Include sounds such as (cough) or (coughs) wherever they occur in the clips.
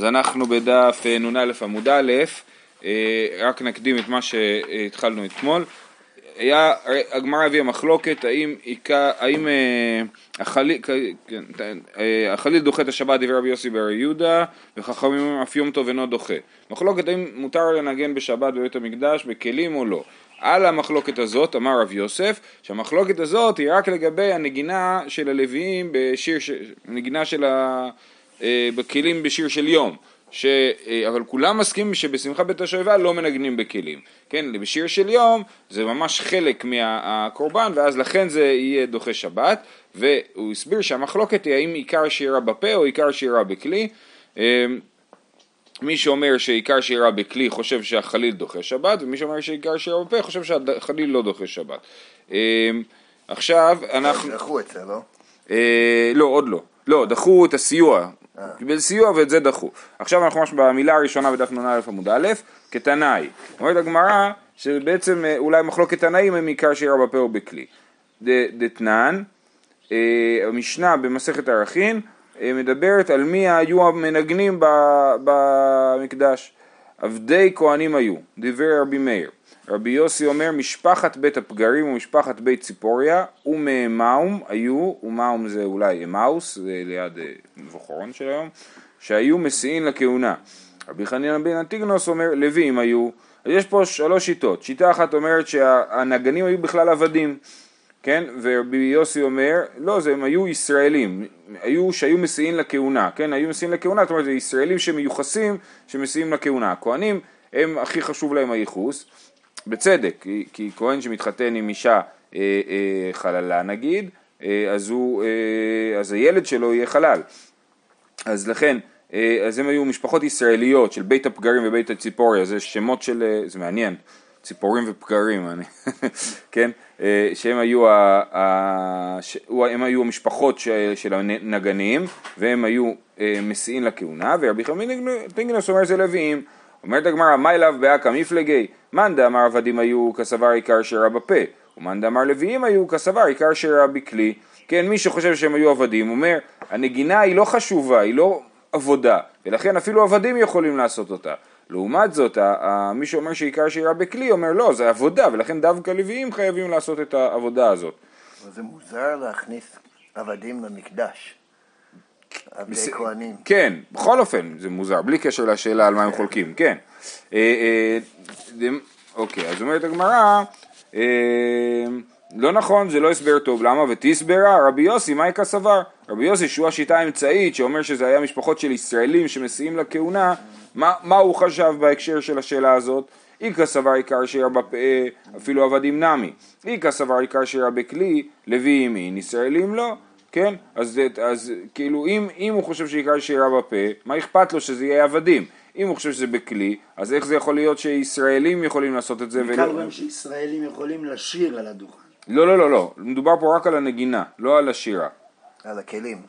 אז אנחנו בדף אה, נ"א עמוד א', אה, רק נקדים את מה שהתחלנו אתמול. היה, הגמרא הביאה מחלוקת האם, האם אה, החליל, כן, החליל דוחה את השבת דברי רבי יוסי בר יהודה וחכמים אומרים אף יום טוב אינו דוחה. מחלוקת האם מותר לנגן בשבת בבית המקדש בכלים או לא. על המחלוקת הזאת אמר רב יוסף שהמחלוקת הזאת היא רק לגבי הנגינה של הלוויים בשיר, נגינה של ה... אה, בכלים בשיר של יום, ש... אה, אבל כולם מסכימים שבשמחה בית השואבה לא מנגנים בכלים, כן, בשיר של יום זה ממש חלק מהקורבן ואז לכן זה יהיה דוחה שבת והוא הסביר שהמחלוקת היא האם עיקר שירה בפה או עיקר שירה בכלי אה, מי שאומר שעיקר שירה בכלי חושב שהחליל דוחה שבת ומי שאומר שעיקר שירה בפה חושב שהחליל לא דוחה שבת עכשיו אנחנו... דחו את זה, לא? לא, עוד לא. לא, דחו את הסיוע, קיבל סיוע ואת זה דחו. עכשיו אנחנו ממש במילה הראשונה בדף נ"א עמוד א', כתנאי. אומרת הגמרא שבעצם אה, אולי מחלוקת תנאים הם עיקר שירה בפה או בכלי. דתנן, אה, המשנה במסכת ערכין אה, מדברת על מי היו המנגנים במקדש. עבדי כהנים היו, דברי רבי מאיר. רבי יוסי אומר משפחת בית הפגרים ומשפחת בית ציפוריה ומאום היו, ומאום זה אולי אמאוס, זה ליד אה, מבוכרון של היום, שהיו מסיעים לכהונה. רבי חנינא בן אנטיגנוס אומר לווים היו, אז יש פה שלוש שיטות, שיטה אחת אומרת שהנגנים היו בכלל עבדים, כן, ורבי יוסי אומר, לא, זה הם היו ישראלים, היו שהיו מסיעים לכהונה, כן, היו מסיעים לכהונה, זאת אומרת זה ישראלים שמיוחסים שמסיעים לכהונה, הכהנים הם הכי חשוב להם הייחוס, בצדק, כי, כי כהן שמתחתן עם אישה אה, אה, חללה נגיד, אה, אז, הוא, אה, אז הילד שלו יהיה חלל. אז לכן, אה, אז הם היו משפחות ישראליות של בית הפגרים ובית הציפוריה, זה שמות של, אה, זה מעניין, ציפורים ופגרים, אני, (laughs) כן, אה, שהם היו, ה, ה, ש, הם היו המשפחות של, של הנגנים והם היו אה, מסיעים לכהונה, ורבי חמין אומר זה לוויים. אומרת הגמרא, מה אליו באקא מפלגי? מאן דאמר עבדים היו כסבר עיקר שירה בפה, ומאן דאמר לוויים היו כסבר עיקר שירה בכלי. כן, מי שחושב שהם היו עבדים, אומר, הנגינה היא לא חשובה, היא לא עבודה, ולכן אפילו עבדים יכולים לעשות אותה. לעומת זאת, מי שאומר שעיקר שירה בכלי, אומר לא, זה עבודה, ולכן דווקא לוויים חייבים לעשות את העבודה הזאת. זה מוזר להכניס עבדים למקדש. עבדי כהנים. כן, בכל אופן זה מוזר, בלי קשר לשאלה על מה הם חולקים, כן. אה, אה, אוקיי, אז אומרת הגמרא, אה, לא נכון, זה לא הסבר טוב, למה? ותסברה, רבי יוסי, מה איכה סבר? רבי יוסי, שהוא השיטה האמצעית, שאומר שזה היה משפחות של ישראלים שמסיעים לכהונה, מה, מה הוא חשב בהקשר של השאלה הזאת? איכא סבר עיקר שירה בפה, אפילו עבדים נמי. איכא סבר עיקר שירה בכלי, לוי ימין, ישראלים לא. כן? אז, אז כאילו אם, אם הוא חושב שעיקר שירה בפה, מה אכפת לו שזה יהיה עבדים? אם הוא חושב שזה בכלי, אז איך זה יכול להיות שישראלים יכולים לעשות את זה? בעיקר גם שישראלים יכולים לשיר על הדוכן. לא, לא, לא, לא, מדובר פה רק על הנגינה, לא על השירה. על הכלים.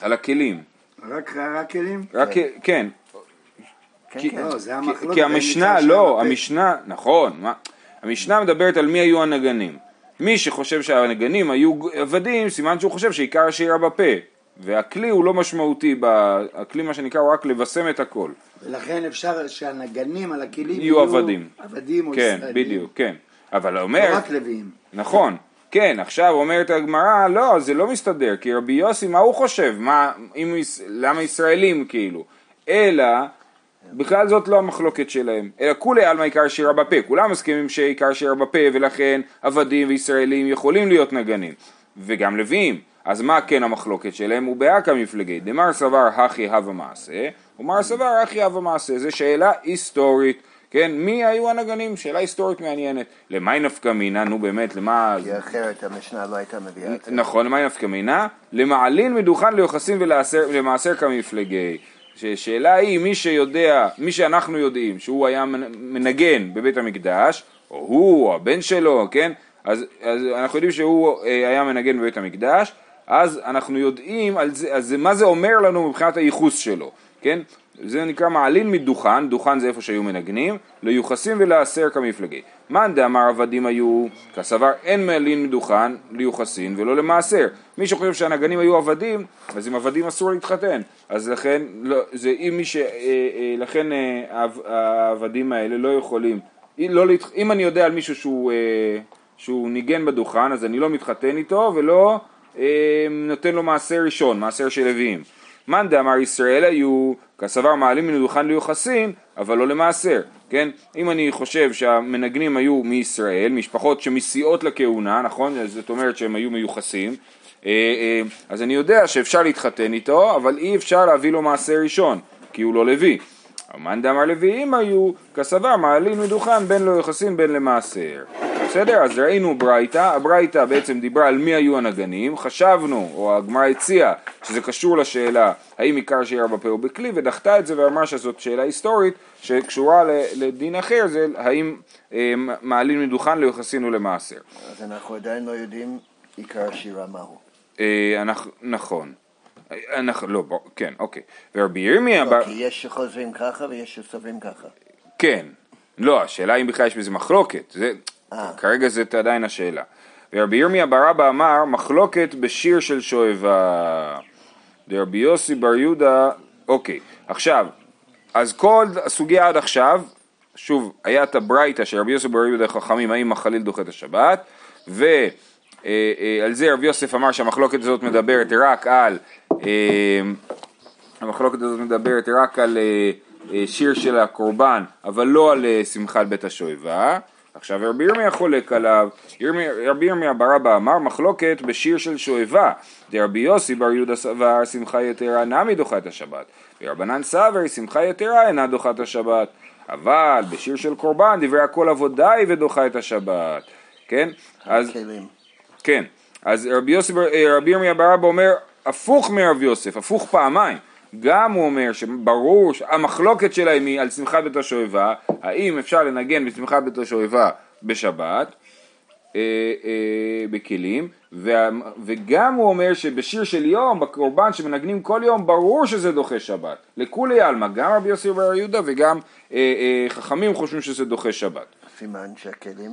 על הכלים. רק, רק כלים? רק, כן. כן. כן, כי, כן. לא, זה המחלוקת. כי המשנה, לא, המשנה, נכון, מה, המשנה מדברת על מי היו הנגנים. מי שחושב שהנגנים היו עבדים, סימן שהוא חושב שעיקר השירה בפה. והכלי הוא לא משמעותי, הכלי מה שנקרא הוא רק לבשם את הכל. ולכן אפשר שהנגנים על הכלים יהיו עבדים. עבדים או כן, ישראלים. בדיוק, כן. אבל אומר... לא רק לוויים. נכון. כן, עכשיו אומרת הגמרא, לא, זה לא מסתדר, כי רבי יוסי, מה הוא חושב? מה, אם, למה ישראלים כאילו? אלא בכלל זאת לא המחלוקת שלהם, אלא כולי עלמא עיקר שירה בפה, כולם מסכימים שעיקר שירה בפה ולכן עבדים וישראלים יכולים להיות נגנים, וגם לוויים, אז מה כן המחלוקת שלהם? הוא באקא מפלגי, דמר סבר הכי הווה מעשה, ומר סבר הכי הווה מעשה, זו שאלה היסטורית, כן, מי היו הנגנים? שאלה היסטורית מעניינת. למאי נפקא מינה, נו באמת, למה... כי אחרת המשנה לא הייתה מביאה את זה. נכון, למאי נפקא מינה? למעלין מדוכן ליוחסין ולמעשר כמפלגי. ששאלה היא מי שיודע, מי שאנחנו יודעים שהוא היה מנגן בבית המקדש, או הוא או הבן שלו, כן? אז, אז אנחנו יודעים שהוא אה, היה מנגן בבית המקדש, אז אנחנו יודעים על זה, אז מה זה אומר לנו מבחינת הייחוס שלו, כן? זה נקרא מעלין מדוכן, דוכן זה איפה שהיו מנגנים, ליוחסים ולעשר כמפלגי. מאן דאמר עבדים היו, כסבר אין מעלין מדוכן ליוחסין ולא למעשר. מי שחושב שהנגנים היו עבדים, אז עם עבדים אסור להתחתן. אז לכן, לא, זה אם מי ש... אה, אה, לכן אה, העב- העבדים האלה לא יכולים, לא, להת- אם אני יודע על מישהו שהוא, אה, שהוא ניגן בדוכן, אז אני לא מתחתן איתו ולא אה, נותן לו מעשר ראשון, מעשר של לוויים. מאן דאמר ישראל היו כסבר מעלים מן הדוכן ליוחסין, אבל לא למעשר, כן? אם אני חושב שהמנגנים היו מישראל, משפחות שמסיעות לכהונה, נכון? זאת אומרת שהם היו מיוחסים, אה, אה, אז אני יודע שאפשר להתחתן איתו, אבל אי אפשר להביא לו מעשר ראשון, כי הוא לא לוי. מאן דאמר לוויים היו כסבר מעלים מדוכן בין לא יוחסין בין למעשר. בסדר? אז ראינו ברייתא, הברייתא בעצם דיברה על מי היו הנגנים, חשבנו, או הגמרא הציעה, שזה קשור לשאלה האם עיקר שירה בפה או בכלי, ודחתה את זה ואמרה שזאת שאלה היסטורית שקשורה לדין אחר, זה האם אה, מעלים מדוכן ליוחסין ולמעשר. אז אנחנו עדיין לא יודעים עיקר השירה מהו. אה, אנחנו, נכון. אה, אנחנו, לא, בוא, כן, אוקיי. ורבי ירמיה, לא, כי יש שחוזרים ככה ויש שסוברים ככה. כן. לא, השאלה אם בכלל יש בזה מחלוקת. זה, אה. כרגע זאת עדיין השאלה. ורבי ירמיה בר אבא אמר, מחלוקת בשיר של שואבה. דרבי יוסי בר יהודה, אוקיי. עכשיו, אז כל הסוגיה עד עכשיו, שוב, היה את הברייתא של רבי יוסי בר יהודה חכמים, האם החליל דוחה את השבת, ועל זה רבי יוסף אמר שהמחלוקת הזאת מדברת רק על, אה, המחלוקת הזאת מדברת רק על אה, אה, שיר של הקורבן, אבל לא על אה, שמחת בית השואבה. עכשיו רבי ירמיה חולק עליו, רבי ירמיה בר אבא אמר מחלוקת בשיר של שואבה, דרבי יוסי בר יהודה סבר שמחה יתרה נמי דוחה את השבת, ורבנן סבר שמחה יתרה אינה דוחה את השבת, אבל בשיר של קורבן דברי הכל עבודה היא ודוחה את השבת, כן? אז. כן, אז רבי, יוסי, רבי ירמיה בר אבא אומר הפוך מרבי יוסף, הפוך פעמיים. גם הוא אומר שברור, המחלוקת שלהם היא על שמחת בית השואבה, האם אפשר לנגן בשמחת בית השואבה בשבת, אה, אה, בכלים, וה, וגם הוא אומר שבשיר של יום, בקורבן שמנגנים כל יום, ברור שזה דוחה שבת. לכולי עלמא, גם רבי יוסי בר יהודה וגם אה, אה, חכמים חושבים שזה דוחה שבת. סימן שהכלים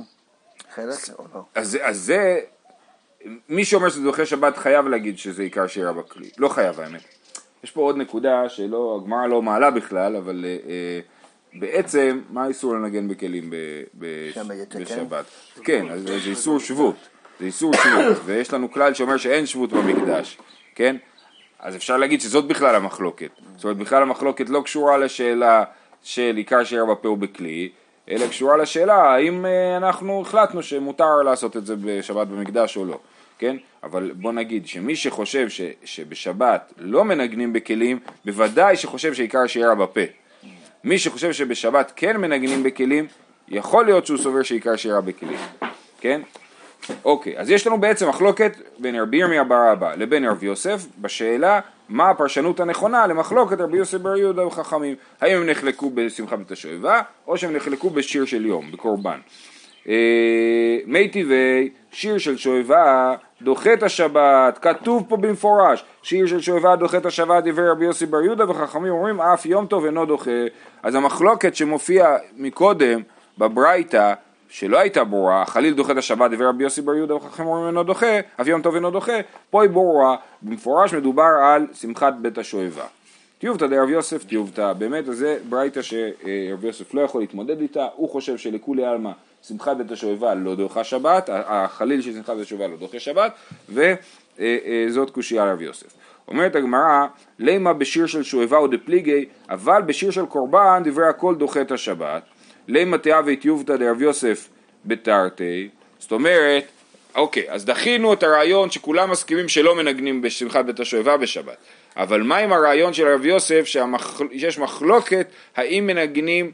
חלק או לא? אז, אז זה, מי שאומר שזה דוחה שבת חייב להגיד שזה עיקר שירה בכלי, לא חייב האמת. יש פה עוד נקודה שלא, הגמרא לא מעלה בכלל, אבל אה, אה, בעצם, מה האיסור לנגן בכלים ב, ב, יתקן? בשבת? כן, אז זה איסור שבות, זה איסור שבות, ויש לנו כלל שאומר שאין שבות במקדש, כן? אז אפשר להגיד שזאת בכלל המחלוקת. זאת אומרת, בכלל המחלוקת לא קשורה לשאלה של עיקר שירה בפה או בכלי, אלא קשורה לשאלה האם אה, אנחנו החלטנו שמותר לעשות את זה בשבת במקדש או לא, כן? אבל בוא נגיד שמי שחושב ש, שבשבת לא מנגנים בכלים, בוודאי שחושב שעיקר שירה בפה. מי שחושב שבשבת כן מנגנים בכלים, יכול להיות שהוא סובר שעיקר שירה בכלים, כן? אוקיי, אז יש לנו בעצם מחלוקת בין רבי ירמיה בר אבא לבין רבי יוסף בשאלה מה הפרשנות הנכונה למחלוקת רבי יוסף בר יהודה וחכמים. האם הם נחלקו בשמחה השואבה או שהם נחלקו בשיר של יום, בקורבן. אה, מי טבעי, שיר של שואבה דוחה את השבת, כתוב פה במפורש, שיר של שואבה דוחה את השבת דברי רבי יוסי בר יהודה וחכמים אומרים אף יום טוב אינו דוחה. אז המחלוקת שמופיעה מקודם בברייתא שלא הייתה ברורה, חליל דוחה את השבת, דברי רבי יוסי בר יהודה וחכמים אומרים אינו דוחה, אף יום טוב אינו דוחה, פה היא ברורה, במפורש מדובר על שמחת בית השואבה. טיובתא דרבי יוסף טיובתא, באמת זה ברייתא שרבי יוסף לא יכול להתמודד איתה, הוא חושב שלכולי עלמא שמחת בית השואבה לא דוחה שבת, החליל של שמחת בית השואבה לא דוחה שבת, וזאת קושייה לרבי יוסף. אומרת הגמרא, לימה בשיר של שואבה או דפליגי, אבל בשיר של קורבן דברי הכל דוחה את השבת. לימה תיאבי טיובתא דרב יוסף בתרתי, זאת אומרת, אוקיי, אז דחינו את הרעיון שכולם מסכימים שלא מנגנים בשמחת בית השואבה בשבת, אבל מה עם הרעיון של רב יוסף שהמח... שיש מחלוקת האם מנגנים אה,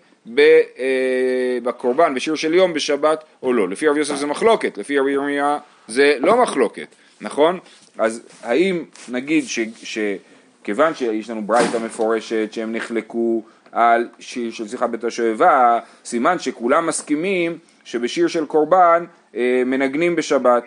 בקורבן בשיר של יום בשבת או לא, לפי רב יוסף זה מחלוקת, לפי רבי ירמיה זה לא מחלוקת, נכון? אז האם נגיד ש... ש... שיש לנו ברייתא מפורשת שהם נחלקו על שיר של שיחה בית השואבה, סימן שכולם מסכימים שבשיר של קורבן אה, מנגנים בשבת.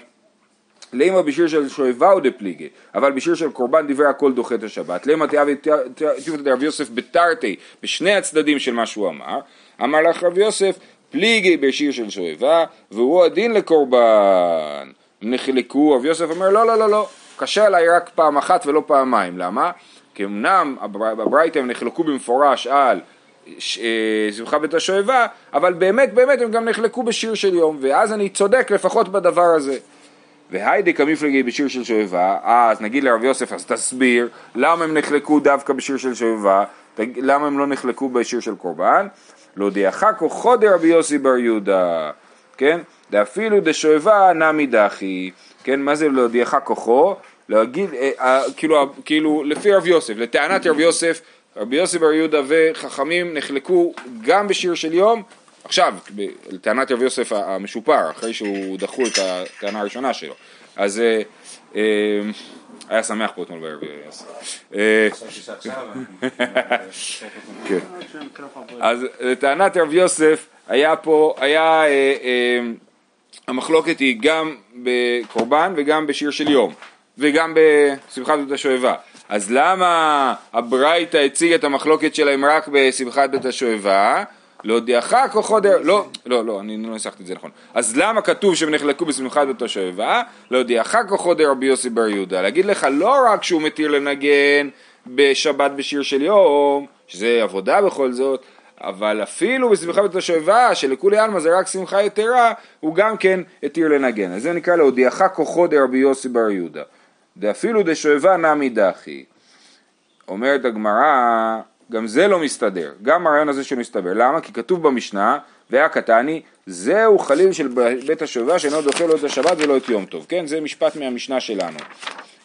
לימה בשיר של שואבה דפליגי, אבל בשיר של קורבן דברי הכל דוחה את השבת. לימה תיאבי טיפתא דרבי יוסף בתרתי, בשני הצדדים של מה שהוא אמר. אמר לך רבי יוסף, פליגי בשיר של שואבה, והוא הדין לקורבן. נחלקו, רבי יוסף אומר, לא, לא, לא, לא, קשה עליי רק פעם אחת ולא פעמיים. למה? כי אמנם בברייתא הם נחלקו במפורש על אה, שמחה בית השואבה, אבל באמת באמת הם גם נחלקו בשיר של יום, ואז אני צודק לפחות בדבר הזה. והיידי כמפלגי בשיר של שואבה, אז נגיד לרב יוסף, אז תסביר למה הם נחלקו דווקא בשיר של שואבה, למה הם לא נחלקו בשיר של קורבן? להודיעך כוחו דרבי יוסי בר יהודה, כן? דאפילו דשואבה נמי דחי, כן? מה זה להודיעך כוחו? להגיד, אה, אה, כאילו, כאילו לפי רב יוסף, לטענת רב יוסף, רבי יוסי בר יהודה וחכמים נחלקו גם בשיר של יום, עכשיו, לטענת רב יוסף המשופר, אחרי שהוא דחו את הטענה הראשונה שלו, אז אה, אה, היה שמח פה אתמול בערב. אה, (laughs) כן. אז לטענת רב יוסף היה פה, היה, המחלוקת היא גם בקורבן וגם בשיר של יום וגם בשמחת בית השואבה. אז למה הברייתא הציג את המחלוקת שלהם רק בשמחת בית השואבה? להודיעך כוחו דר... לא, לא, לא, אני לא ניסחתי את זה נכון. אז למה כתוב שהם נחלקו בשמחת בית השואבה? להודיעך כוחו דרבי יוסי בר יהודה. להגיד לך לא רק שהוא מתיר לנגן בשבת בשיר של יום, שזה עבודה בכל זאת, אבל אפילו בשמחה בית השואבה, שלכולי עלמא זה רק שמחה יתרה, הוא גם כן התיר לנגן. אז זה נקרא להודיעך כוחו דרבי יוסי בר יהודה. דאפילו דשואבה נמי דחי. אומרת הגמרא, גם זה לא מסתדר, גם הרעיון הזה שלא מסתבר. למה? כי כתוב במשנה, והיה קטני, זהו חליל של בית השואבה שאינו דוחה לא את השבת ולא את יום טוב. כן, זה משפט מהמשנה שלנו.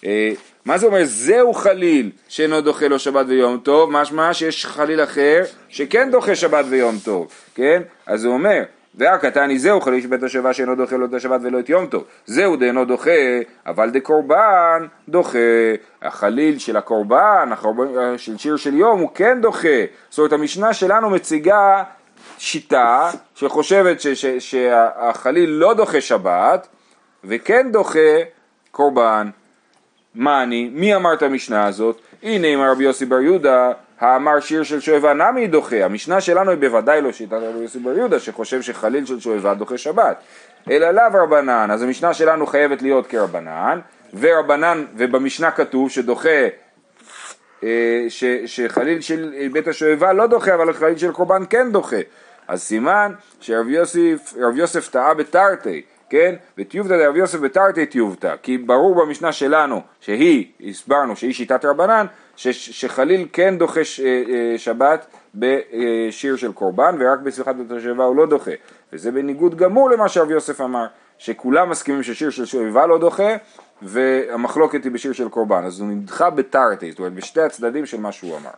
אה, מה זה אומר זהו חליל שאינו דוחה לו שבת ויום טוב, משמע שיש חליל אחר שכן דוחה שבת ויום טוב, כן? אז הוא אומר, והקטני זהו חליל של בית השואבה שאינו דוחה לו את השבת ולא את יום טוב, זהו דאינו דוחה, אבל דקורבן דוחה, החליל של הקורבן, החורבן של שיר של יום הוא כן דוחה, זאת אומרת המשנה שלנו מציגה שיטה שחושבת ש- ש- שהחליל לא דוחה שבת וכן דוחה קורבן. מה אני? מי אמר את המשנה הזאת? הנה אמר רבי יוסי בר יהודה, האמר שיר של שואבה נמי דוחה. המשנה שלנו היא בוודאי לא שיטת רבי יוסי בר יהודה, שחושב שחליל של שואבה דוחה שבת. אלא לאו רבנן, אז המשנה שלנו חייבת להיות כרבנן, ורבנן, ובמשנה כתוב שדוחה, אה, ש, שחליל של בית השואבה לא דוחה, אבל חליל של קורבן כן דוחה. אז סימן שרב יוסף, יוסף טעה בתרתי, כן? וטיובתא דרב יוסף בתרתי טיובתא, כי ברור במשנה שלנו, שהיא, הסברנו שהיא שיטת רבנן, ש, שחליל כן דוחה ש, אה, שבת בשיר של קורבן, ורק בשמחת בית השואבה הוא לא דוחה. וזה בניגוד גמור למה שרב יוסף אמר, שכולם מסכימים ששיר של שואבה לא דוחה, והמחלוקת היא בשיר של קורבן, אז הוא נדחה בתרתי, זאת אומרת בשתי הצדדים של מה שהוא אמר.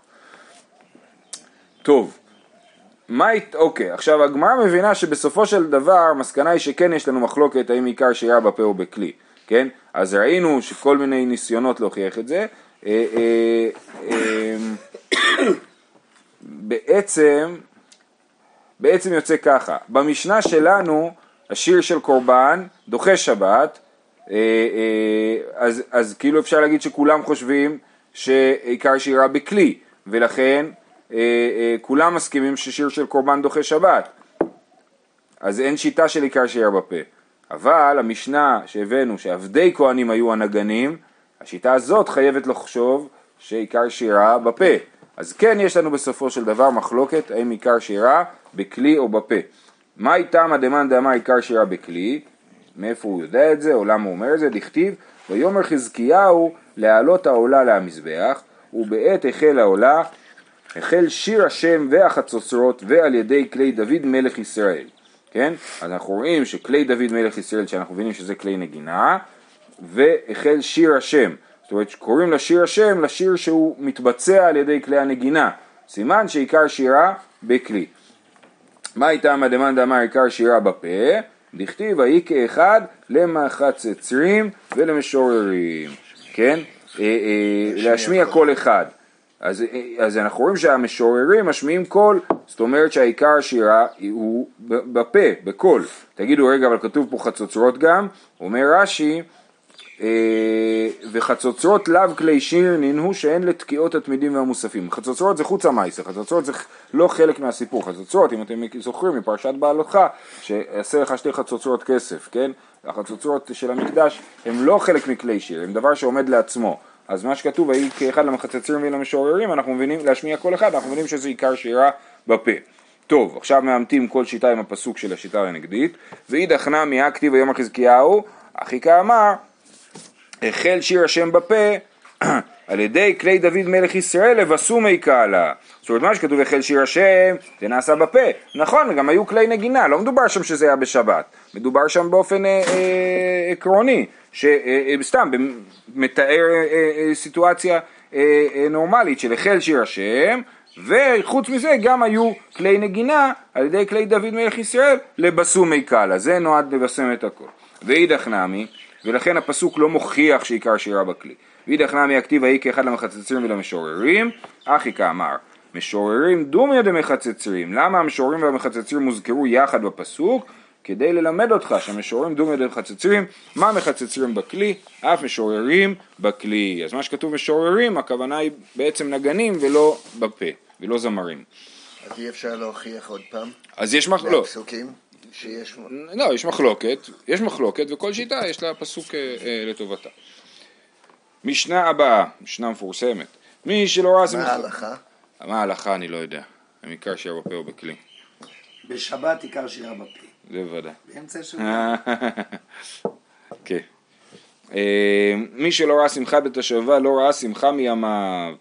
טוב, מה, אוקיי, עכשיו הגמרא מבינה שבסופו של דבר המסקנה היא שכן יש לנו מחלוקת האם עיקר שירה בפה או בכלי, כן? אז ראינו שכל מיני ניסיונות להוכיח את זה. אה, אה, אה, בעצם, בעצם יוצא ככה, במשנה שלנו השיר של קורבן דוחה שבת, אז, אז כאילו אפשר להגיד שכולם חושבים שעיקר שירה בכלי, ולכן כולם מסכימים ששיר של קורבן דוחה שבת, אז אין שיטה של עיקר שירה בפה. אבל המשנה שהבאנו שעבדי כהנים היו הנגנים, השיטה הזאת חייבת לחשוב שעיקר שירה בפה. אז כן יש לנו בסופו של דבר מחלוקת האם עיקר שירה בכלי או בפה. מה איתם דמאן דאמר עיקר שירה בכלי? מאיפה הוא יודע את זה, או למה הוא אומר את זה? דכתיב, ויאמר חזקיהו להעלות העולה למזבח, ובעת החל העולה, החל שיר השם והחצוצרות ועל ידי כלי דוד מלך ישראל. כן? אז אנחנו רואים שכלי דוד מלך ישראל, שאנחנו מבינים שזה כלי נגינה, והחל שיר השם. זאת אומרת, קוראים לשיר השם לשיר שהוא מתבצע על ידי כלי הנגינה. סימן שעיקר שירה בכלי. מאי טעמא דמאן דאמר עיקר שירה בפה? דכתיב ויהי כאחד למחצצרים ולמשוררים, כן? אה, אה, להשמיע קול אחד. אז, אה, אז אנחנו רואים שהמשוררים משמיעים קול, זאת אומרת שהעיקר שירה הוא בפה, בקול. תגידו רגע, אבל כתוב פה חצוצרות גם, אומר רש"י, וחצוצרות לאו כלי שיר ננהו שאין לתקיעות התמידים והמוספים. חצוצרות זה חוץ המייסה, חצוצרות זה לא חלק מהסיפור. חצוצרות, אם אתם זוכרים מפרשת בעלותך, שיעשה לך שתי חצוצרות כסף, כן? החצוצרות של המקדש הם לא חלק מכלי שיר, הם דבר שעומד לעצמו. אז מה שכתוב, ויהי כאחד למחצצרים ולמשוררים, אנחנו מבינים, להשמיע כל אחד, אנחנו מבינים שזה עיקר שירה בפה. טוב, עכשיו מאמתים כל שיטה עם הפסוק של השיטה הנגדית. ואידך נמי הכתיב היום חזקיהו, אחי כאמר, החל שיר השם בפה (clears throat) על ידי כלי דוד מלך ישראל לבשו מי קהלה. זאת אומרת מה שכתוב החל שיר השם זה נעשה בפה. נכון, גם היו כלי נגינה, לא מדובר שם שזה היה בשבת, מדובר שם באופן אה, אה, עקרוני, שסתם אה, מתאר אה, אה, סיטואציה אה, אה, נורמלית של החל שיר השם וחוץ מזה גם היו כלי נגינה על ידי כלי דוד מלך ישראל לבשו מי קהלה, זה נועד לבשם את הכל. ואידך נמי ולכן הפסוק לא מוכיח שעיקר שירה בכלי. ואידך נמי הכתיב ההיא כאחד למחצצרים ולמשוררים, אחי כאמר, משוררים דומיה דמחצצרים. למה המשוררים והמחצצרים מוזכרו יחד בפסוק? כדי ללמד אותך שהמשוררים דומיה דמחצצרים, מה מחצצרים בכלי? אף משוררים בכלי. אז מה שכתוב משוררים, הכוונה היא בעצם נגנים ולא בפה, ולא זמרים. אז אי אפשר להוכיח עוד פעם? אז יש מח... לא. שיש... לא, יש מחלוקת, יש מחלוקת וכל שיטה יש לה פסוק אה, אה, לטובתה. משנה הבאה, משנה מפורסמת. מי שלא ראה... מה ההלכה? מה ההלכה אני לא יודע. אם עיקר שירה בפה או בכלי. בשבת עיקר שירה בפה. זה בוודאי. באמצע השבוע. (laughs) כן. אה, מי שלא ראה שמחה בתשבה לא ראה שמחה מימיו.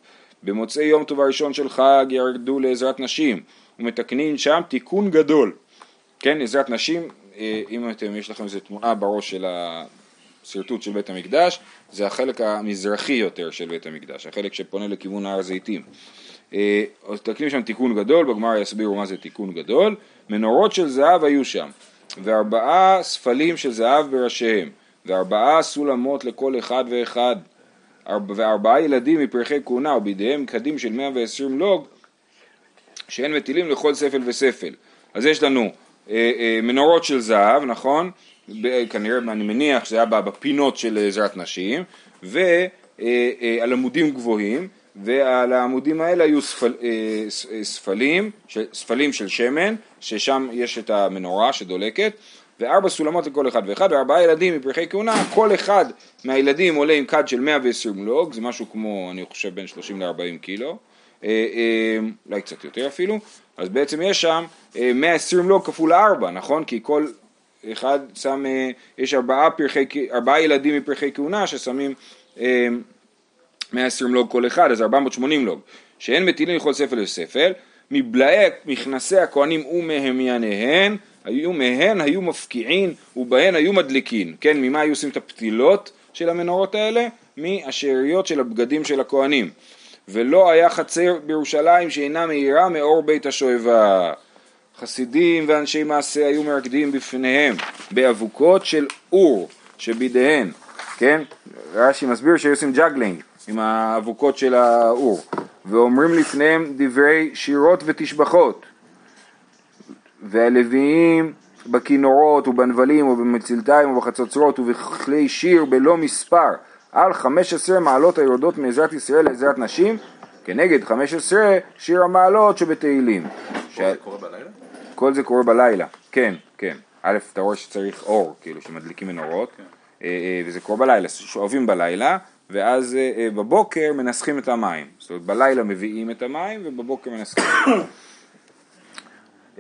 במוצאי יום טוב הראשון של חג ירדו לעזרת נשים ומתקנים שם תיקון גדול. כן, עזרת נשים, אה, אם אתם, יש לכם איזה תמונה בראש של השרטוט של בית המקדש, זה החלק המזרחי יותר של בית המקדש, החלק שפונה לכיוון הר זיתים. אה, אז תקנים שם תיקון גדול, בגמר יסבירו מה זה תיקון גדול. מנורות של זהב היו שם, וארבעה ספלים של זהב בראשיהם, וארבעה סולמות לכל אחד ואחד, וארבעה ילדים מפרחי כהונה, ובידיהם קדים של 120 לוג, שאין מטילים לכל ספל וספל. אז יש לנו מנורות של זהב, נכון? כנראה, אני מניח שזה היה בפינות של עזרת נשים, ועל עמודים גבוהים, ועל העמודים האלה היו ספל, אה, ספלים, ספלים של שמן, ששם יש את המנורה שדולקת, וארבע סולמות לכל אחד ואחד, וארבעה ילדים מפרחי כהונה, כל אחד מהילדים עולה עם כד של 120 לוג, זה משהו כמו, אני חושב, בין 30 ל-40 קילו, אולי קצת יותר אפילו, אז בעצם יש שם 120 לוג כפול 4, נכון? כי כל אחד שם, יש ארבעה, פרחי, ארבעה ילדים מפרחי כהונה ששמים 120 לוג כל אחד, אז 480 לוג, שאין מטילים לכל ספל וספל, מבלעי מכנסי הכהנים ומהמייניהן, היו מהן היו מפקיעין ובהן היו מדליקין, כן, ממה היו עושים את הפתילות של המנורות האלה? מהשאריות של הבגדים של הכהנים. ולא היה חצר בירושלים שאינה מאירה מאור בית השואבה. חסידים ואנשי מעשה היו מרקדים בפניהם באבוקות של אור שבידיהן, כן? רש"י מסביר שהיו עושים juggling עם האבוקות של האור ואומרים לפניהם דברי שירות ותשבחות והלוויים בכינורות ובנבלים ובמצלתיים ובחצוצרות ובכלי שיר בלא מספר על חמש עשרה מעלות היורדות מעזרת ישראל לעזרת נשים כנגד חמש עשרה שיר המעלות שבתהילים. כל זה קורה בלילה? כל זה קורה בלילה, כן, כן. א', אתה רואה שצריך אור, כאילו, שמדליקים מנורות, אה, אה, וזה קורה בלילה, שואבים בלילה, ואז אה, בבוקר מנסחים את המים. זאת אומרת, בלילה מביאים את המים, ובבוקר מנסחים.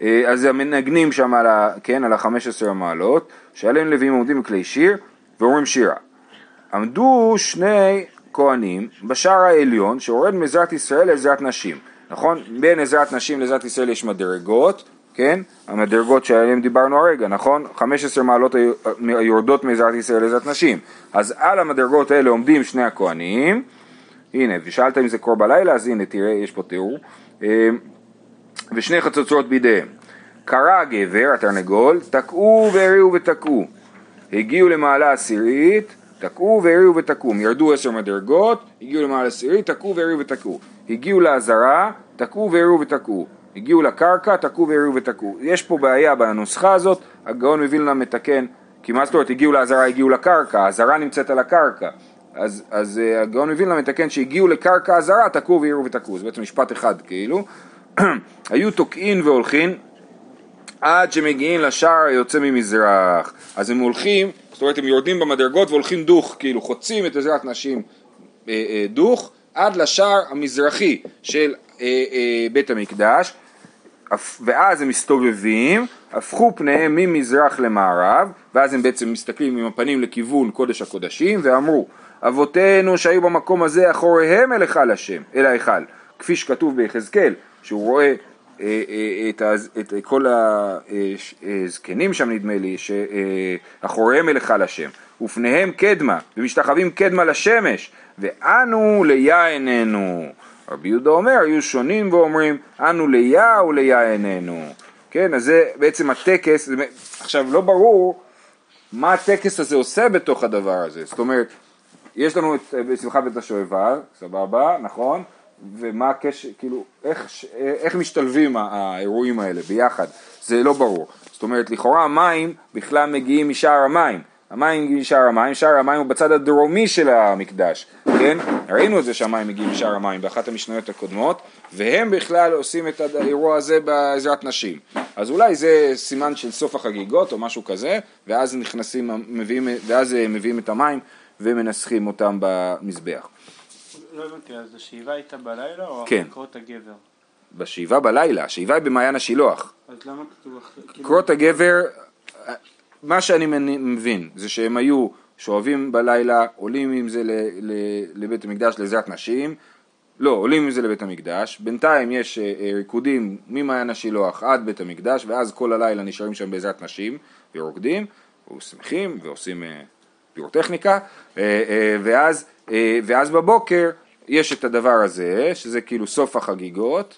(coughs) אז המנגנים שם על, ה, כן, על ה-15 המעלות, שעליהם לוויים עומדים בכלי שיר, ואומרים שירה. עמדו שני כהנים בשער העליון, שיורד מעזרת ישראל לעזרת נשים. נכון? בין עזרת נשים לעזרת ישראל יש מדרגות, כן? המדרגות שעליהן דיברנו הרגע, נכון? 15 מעלות היורדות מעזרת ישראל לעזרת נשים. אז על המדרגות האלה עומדים שני הכהנים, הנה, ושאלת אם זה קורה בלילה, אז הנה, תראה, יש פה תיאור. ושני חצוצרות בידיהם. קרא הגבר, התרנגול, תקעו והריעו ותקעו. הגיעו למעלה עשירית, תקעו והריעו ותקעו. ירדו עשר מדרגות, הגיעו למעלה עשירית, תקעו והריעו ותקעו. הגיעו לעזרה, תקעו והריעו ותקעו. הגיעו לקרקע, תקעו והריעו ותקעו. יש פה בעיה בנוסחה הזאת, הגאון מווילנה מתקן כי מה זאת אומרת, הגיעו לעזרה, הגיעו לקרקע, העזרה נמצאת על הקרקע. אז, אז אה, הגאון מווילנה מתקן שהגיעו לקרקע עזרה, תקעו ויראו ותקעו, זה בעצם משפט אחד כאילו. (clears throat) היו תוקעין והולכין עד שמגיעים לשער היוצא ממזרח. אז הם הולכים, זאת אומרת הם יורדים במדרגות והולכים דוך, כאילו חוצים את עזרת נשים אה, אה, דוך עד לשער המזרחי של אה, בית המקדש, ואז הם מסתובבים, הפכו פניהם ממזרח למערב, ואז הם בעצם מסתכלים עם הפנים לכיוון קודש הקודשים, ואמרו, אבותינו שהיו במקום הזה אחוריהם אל היכל השם, אל ההיכל, כפי שכתוב ביחזקאל, שהוא רואה אה, אה, את, הז- את כל הזקנים שם נדמה לי, שאחוריהם אל היכל השם, ופניהם קדמה, ומשתחווים קדמה לשמש, ואנו ליה עינינו. רבי יהודה אומר, היו שונים ואומרים, אנו ליה וליה עינינו. כן, אז זה בעצם הטקס, עכשיו לא ברור מה הטקס הזה עושה בתוך הדבר הזה, זאת אומרת, יש לנו את בשמחת בית השואבה, סבבה, נכון? ומה הקשר, כאילו, איך, איך משתלבים האירועים האלה ביחד, זה לא ברור. זאת אומרת, לכאורה המים בכלל מגיעים משער המים. המים מגיעים משער המים, שער המים הוא בצד הדרומי של המקדש, כן? ראינו את זה שהמים מגיעים משער המים באחת המשניות הקודמות, והם בכלל עושים את האירוע הזה בעזרת נשים. אז אולי זה סימן של סוף החגיגות או משהו כזה, ואז נכנסים, מביאים, ואז מביאים את המים ומנסחים אותם במזבח. לא הבנתי, אז השאיבה הייתה בלילה או כן. קרות הגבר? בשאיבה בלילה, השאיבה היא במעיין השילוח. אז למה כתוב אחרי... כאילו- קרות הגבר, מה שאני מבין זה שהם היו שואבים בלילה, עולים עם זה ל- ל- לבית המקדש לעזרת נשים, לא, עולים עם זה לבית המקדש, בינתיים יש אה, אה, ריקודים ממעיין השילוח עד בית המקדש, ואז כל הלילה נשארים שם בעזרת נשים ורוקדים, ושמחים ועושים אה, פירוטכניקה, ואז, ואז בבוקר יש את הדבר הזה, שזה כאילו סוף החגיגות,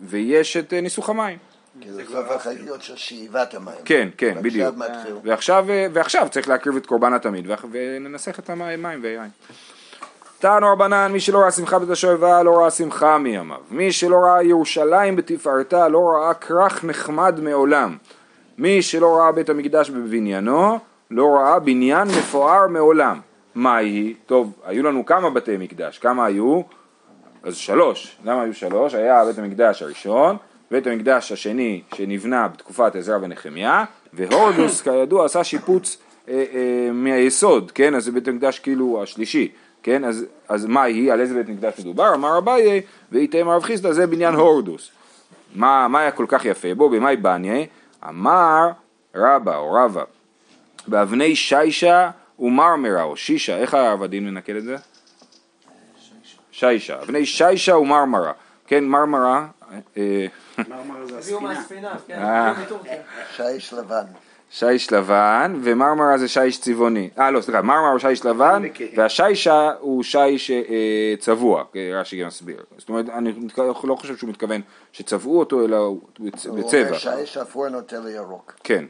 ויש את אה, ניסוך המים. כי זה סוף החגיגות של שאיבת המים. כן, כן, בדיוק. עכשיו מתחיל. ועכשיו, ועכשיו צריך להקריב את קורבן התמיד וננסח את המים ויין. תענו רבנן, מי שלא ראה שמחה בית השואבה לא ראה שמחה מימיו. מי שלא ראה ירושלים בתפארתה לא ראה כרך נחמד מעולם. מי שלא ראה בית המקדש בבניינו לא ראה בניין מפואר מעולם. מה היא? טוב, היו לנו כמה בתי מקדש, כמה היו? אז שלוש. למה היו שלוש? היה בית המקדש הראשון, בית המקדש השני שנבנה בתקופת עזרא ונחמיה, והורדוס (coughs) כידוע עשה שיפוץ אה, אה, מהיסוד, כן? אז זה בית המקדש כאילו השלישי, כן? אז, אז מה היא? על איזה בית מקדש מדובר? אמר אביי, ואיתמר רב חיסדא זה בניין הורדוס. מה, מה היה כל כך יפה בו? במאי בניה? אמר רבא או רבא, באבני שישה ומרמרה או שישה, איך העבדים מנקד את זה? שישה, אבני שישה ומרמרה, כן מרמרה, אה, מרמרה זה הביאו הספינה. מהספינה, כן, אה. שיש לבן. שיש לבן ומרמרה זה שיש צבעוני, אה לא סליחה, מרמרה הוא שיש לבן והשישה הוא שיש אה, צבוע, רש"י גם מסביר, זאת אומרת אני לא חושב שהוא מתכוון שצבעו אותו אלא הוא בצ- הוא בצבע, אומר שיש אפור נוטה לירוק. כן.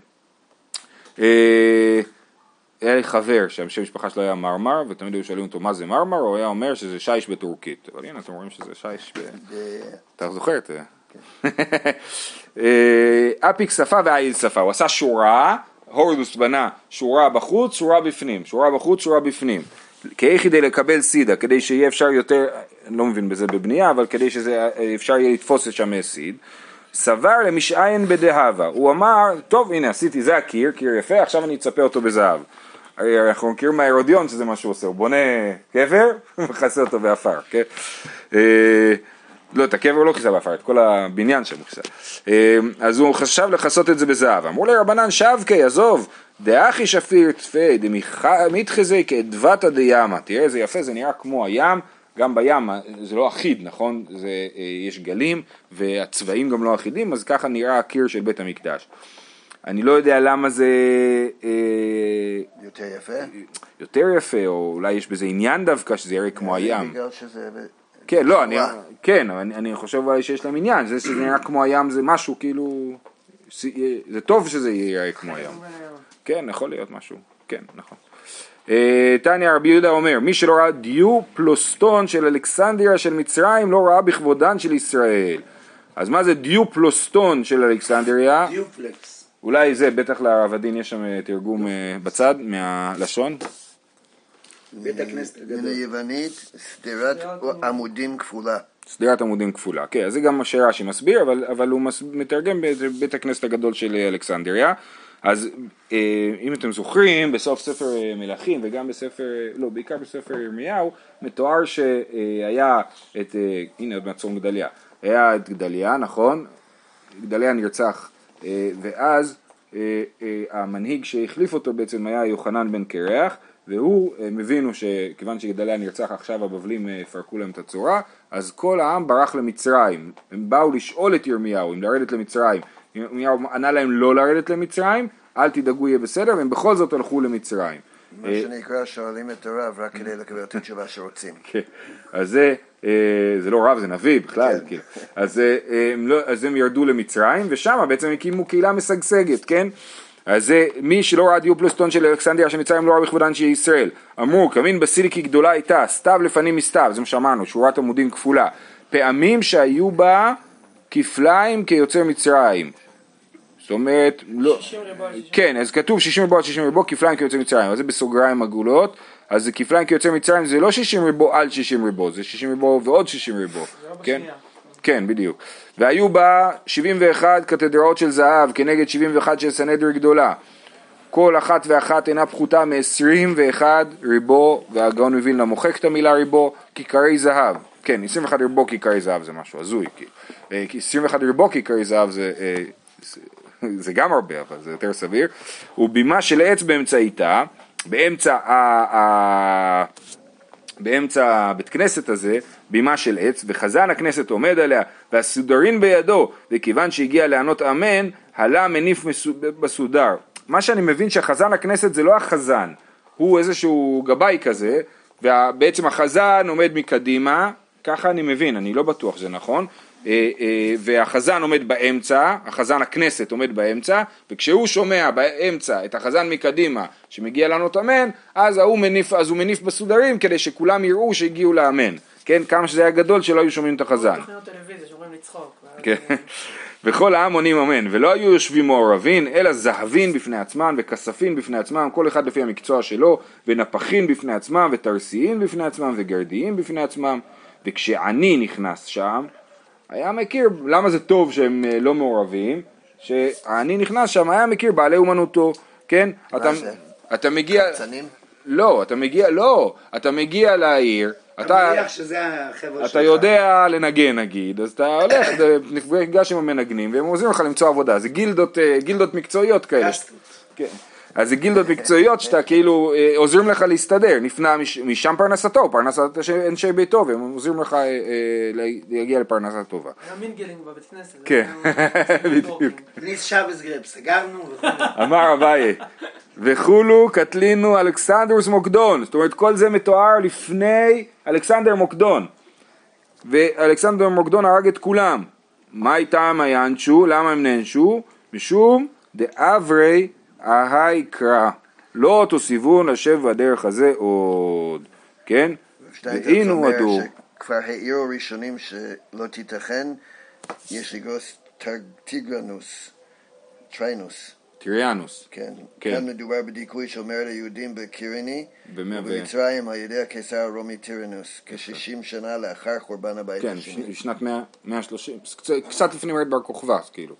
אה, היה לי חבר שהשם משפחה שלו היה מרמר ותמיד היו שואלים אותו מה זה מרמר הוא היה אומר שזה שיש בטורקית אבל הנה אתם רואים שזה שיש ב... אתה זוכר את זה? (laughs) אה, אפיק שפה ואיל שפה, הוא עשה שורה, הורדוס בנה שורה בחוץ, שורה בפנים, שורה בחוץ, שורה בפנים. כדי לקבל סידא, כדי שיהיה אפשר יותר, אני לא מבין בזה בבנייה, אבל כדי שזה אפשר יהיה לתפוס את שם סיד. סבר למשעייה בדהבא, הוא אמר, טוב הנה עשיתי, זה הקיר, קיר יפה, עכשיו אני אצפה אותו בזהב. אנחנו מכירים מההרודיון שזה מה שהוא עושה, הוא בונה קבר (laughs) ומכסה אותו באפר, כן? אה, לא, את הקבר לא כיסה באפר, את כל הבניין שם הוא כיסה. אה, אז הוא חשב לכסות את זה בזהב. אמרו ליה רבנן שבקיה, עזוב, דאחי שפיר תפי, דמתחזי כאדבתא דיאמה. תראה איזה יפה, זה נראה כמו הים, גם בים זה לא אחיד, נכון? זה, אה, יש גלים והצבעים גם לא אחידים, אז ככה נראה הקיר של בית המקדש. אני לא יודע למה זה אה, יותר יפה. יותר יפה, או אולי יש בזה עניין דווקא שזה יראה כמו הים. בגלל שזה... כן, לא, אני. כן, אני, אני חושב אולי שיש להם עניין, זה שזה נראה כמו הים זה משהו כאילו, זה טוב שזה יראה כמו הים. כן, יכול להיות משהו, כן, נכון. אה, תניא רבי יהודה אומר, מי שלא ראה דיו פלוסטון של אלכסנדריה של מצרים לא ראה בכבודן של ישראל. אז מה זה דיו פלוסטון של אלכסנדריה? דיופלקס. אולי זה, בטח לעבדין יש שם אה, תרגום אה, בצד מהלשון. בית הכנסת מן הגדול. היוונית, שדרת עמודים כפולה. שדרת עמודים כפולה, כן, אז זה גם מה שרש"י מסביר, אבל, אבל הוא מס, מתרגם בית הכנסת הגדול של אה, אלכסנדריה. אז אה, אם אתם זוכרים, בסוף ספר אה, מלכים וגם בספר, לא, בעיקר בספר ירמיהו, מתואר שהיה את, אה, הנה עוד מעט צור גדליה, היה את גדליה, נכון? גדליה נרצח, אה, ואז אה, אה, המנהיג שהחליף אותו בעצם היה יוחנן בן קרח, והוא, הם הבינו שכיוון שגדליה נרצח עכשיו הבבלים אה, יפרקו להם את הצורה, אז כל העם ברח למצרים. הם באו לשאול את ירמיהו אם לרדת למצרים. ירמיהו ענה להם לא לרדת למצרים, אל תדאגו יהיה בסדר, והם בכל זאת הלכו למצרים. מה שנקרא שואלים את הרב רק כדי לקבל את התשובה שרוצים. כן, אז זה, אה, זה לא רב, זה נביא בכלל, כן. כאילו. אז, אה, הם לא, אז הם ירדו למצרים, ושם בעצם הקימו קהילה משגשגת, כן? אז זה מי שלא ראה דיופלסטון של אלכסנדריה שמצרים לא ראה בכבודן של ישראל. אמרו, קמין בסיליקי גדולה הייתה, סתיו לפנים מסתיו, זה מה שאמרנו, שורת עמודים כפולה. פעמים שהיו בה כפליים כיוצר מצרים. זאת אומרת, לא... 60 ריבוע על 60. כן, אז כתוב 60 ריבוע על 60 ריבוע, כפליים כיוצר מצרים, אז זה בסוגריים עגולות, אז זה כפליים כיוצר מצרים זה לא 60 ריבוע על 60 ריבוע, זה 60 ריבוע ועוד 60 ריבוע, זה לא כן? כן, בדיוק. והיו בה 71 קתדראות של זהב כנגד 71 של סנהדרי גדולה. כל אחת ואחת אינה פחותה מ-21 ריבו, והגאון מווילנה מוחק את המילה ריבו, כיכרי זהב. כן, 21 ריבו כיכרי זהב זה משהו הזוי. אה, כי 21 ריבו כיכרי זהב זה, אה, זה- זה גם הרבה, אבל זה יותר סביר. ובימה של עץ באמצעיתה, באמצע ה... ה- באמצע הבית כנסת הזה, בימה של עץ, וחזן הכנסת עומד עליה, והסודרין בידו, וכיוון שהגיע לענות אמן, עלה מניף בסודר. מה שאני מבין שהחזן הכנסת זה לא החזן, הוא איזשהו גבאי כזה, ובעצם החזן עומד מקדימה, ככה אני מבין, אני לא בטוח שזה נכון, והחזן עומד באמצע, החזן הכנסת עומד באמצע, וכשהוא שומע באמצע את החזן מקדימה שמגיע לענות אמן, אז ההוא מניף, אז הוא מניף בסודרים כדי שכולם יראו שהגיעו לאמן, כן, כמה שזה היה גדול שלא היו שומעים את החזן. כן. אה, (laughs) וכל העם עונים אמן, ולא היו יושבים מעורבים, אלא זהבין בפני עצמם, וכספין בפני עצמם, כל אחד לפי המקצוע שלו, ונפחין בפני עצמם, ותרסיים בפני עצמם, וגרדיים בפני עצמם, וכשעני נכנס שם, היה מכיר, למה זה טוב שהם אה, לא מעורבים, שהעני נכנס שם, היה מכיר בעלי אומנותו, כן? אתה, זה? אתה מגיע, קצנים? לא, אתה מגיע, לא, אתה מגיע לעיר, אתה אתה, יודע לנגן נגיד, אז אתה הולך, נפגש עם המנגנים והם עוזרים לך למצוא עבודה, זה גילדות, אה, גילדות מקצועיות כאלה. כן. אז זה גילדות מקצועיות שאתה כאילו אה, עוזרים לך להסתדר, נפנה מש, משם פרנסתו, פרנסת אנשי ביתו, והם עוזרים לך אה, אה, להגיע לפרנסה טובה. היה mingling בבית כנסת. כן, (laughs) היה- בדיוק. ניס שבס גרב, סגרנו. אמר אביי, וכולהו קטלינהו אלכסנדרוס מוקדון, זאת אומרת כל זה מתואר לפני אלכסנדר מוקדון, ואלכסנדר מוקדון הרג את כולם. מאי טעמא איענשו? למה הם נענשו? משום דעברי אהאי קרא, לא תוסיפון לשוב בדרך הזה עוד, כן? והנה אומר הדור. שכבר העירו ראשונים שלא תיתכן, יש לגרוס טיגרנוס, טריינוס, טיריאנוס, כן. כן. כאן מדובר בדיכוי של מרד היהודים בקיריני, ובמצרים על ידי הקיסר הרומי טירנוס, כ-60 שנה לאחר חורבן הבית כן, השני. ש- שנת 100, 130, קצת, לפני מרד בר כוכבא, כאילו,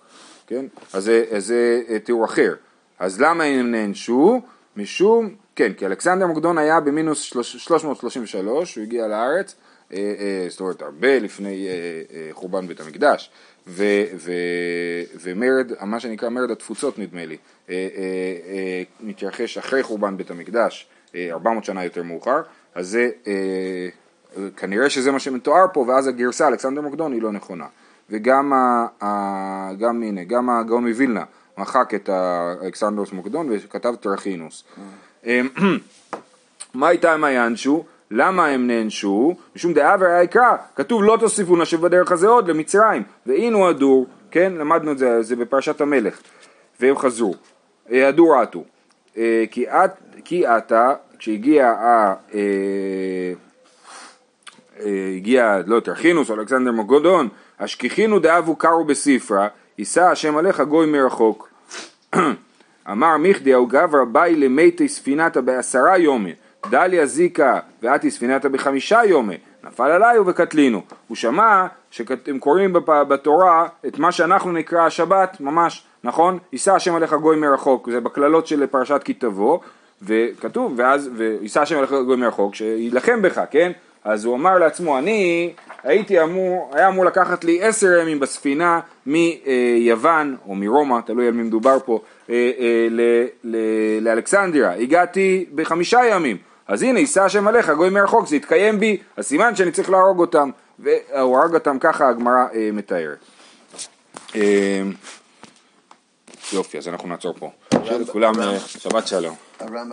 כן? אז זה, אז זה אה, תיאור אחר. אז למה הם נענשו? משום, כן, כי אלכסנדר מוקדון היה במינוס שלוש- 333, הוא הגיע לארץ, אה, אה, זאת אומרת הרבה לפני אה, אה, חורבן בית המקדש, ו, ו, ומרד, מה שנקרא מרד התפוצות נדמה לי, אה, אה, אה, מתרחש אחרי חורבן בית המקדש, אה, 400 שנה יותר מאוחר, אז זה אה, כנראה שזה מה שמתואר פה, ואז הגרסה, אלכסנדר מוקדון, היא לא נכונה. וגם ה, ה, גם, הנה, גם הגאון מווילנה מחק את האלכסנדרוס מוקדון וכתב טרכינוס. אמ, מה איתה הם היאנשו? למה הם נענשו? משום דאבר היה יקרא, כתוב לא תוסיפו נשב בדרך הזה עוד למצרים, והינו הדור, כן, למדנו את זה, זה בפרשת המלך, והם חזרו, אה, הדור עטו, אה, כי את, כי עתה, כשהגיע ה... אה, הגיע, לא, תרכינוס, אלכסנדר מגודון, השכיחינו דאבו קרו בספרה, יישא השם עליך גוי מרחוק. (clears throat) אמר מיכדי הוא גברא באי למתי ספינתא בעשרה יומי, דליה זיקה ואתי ספינתא בחמישה יומי, נפל עליי וקטלינו. הוא שמע שהם קוראים בתורה את מה שאנחנו נקרא השבת, ממש, נכון? יישא השם עליך גוי מרחוק, זה בקללות של פרשת כי תבוא, וכתוב, ואז, ויישא השם עליך גוי מרחוק, שיילחם בך, כן? אז הוא אמר לעצמו, אני הייתי אמור, היה אמור לקחת לי עשר ימים בספינה מיוון או מרומא, תלוי על מי מדובר פה, אה, אה, לאלכסנדריה, הגעתי בחמישה ימים, אז הנה יישא השם עליך גוי מרחוק, זה יתקיים בי, אז סימן שאני צריך להרוג אותם, והוא הרג אותם ככה הגמרא אה, מתארת. אה, יופי, אז אנחנו נעצור פה. לכולם אה, שבת שלום. הרמב"ם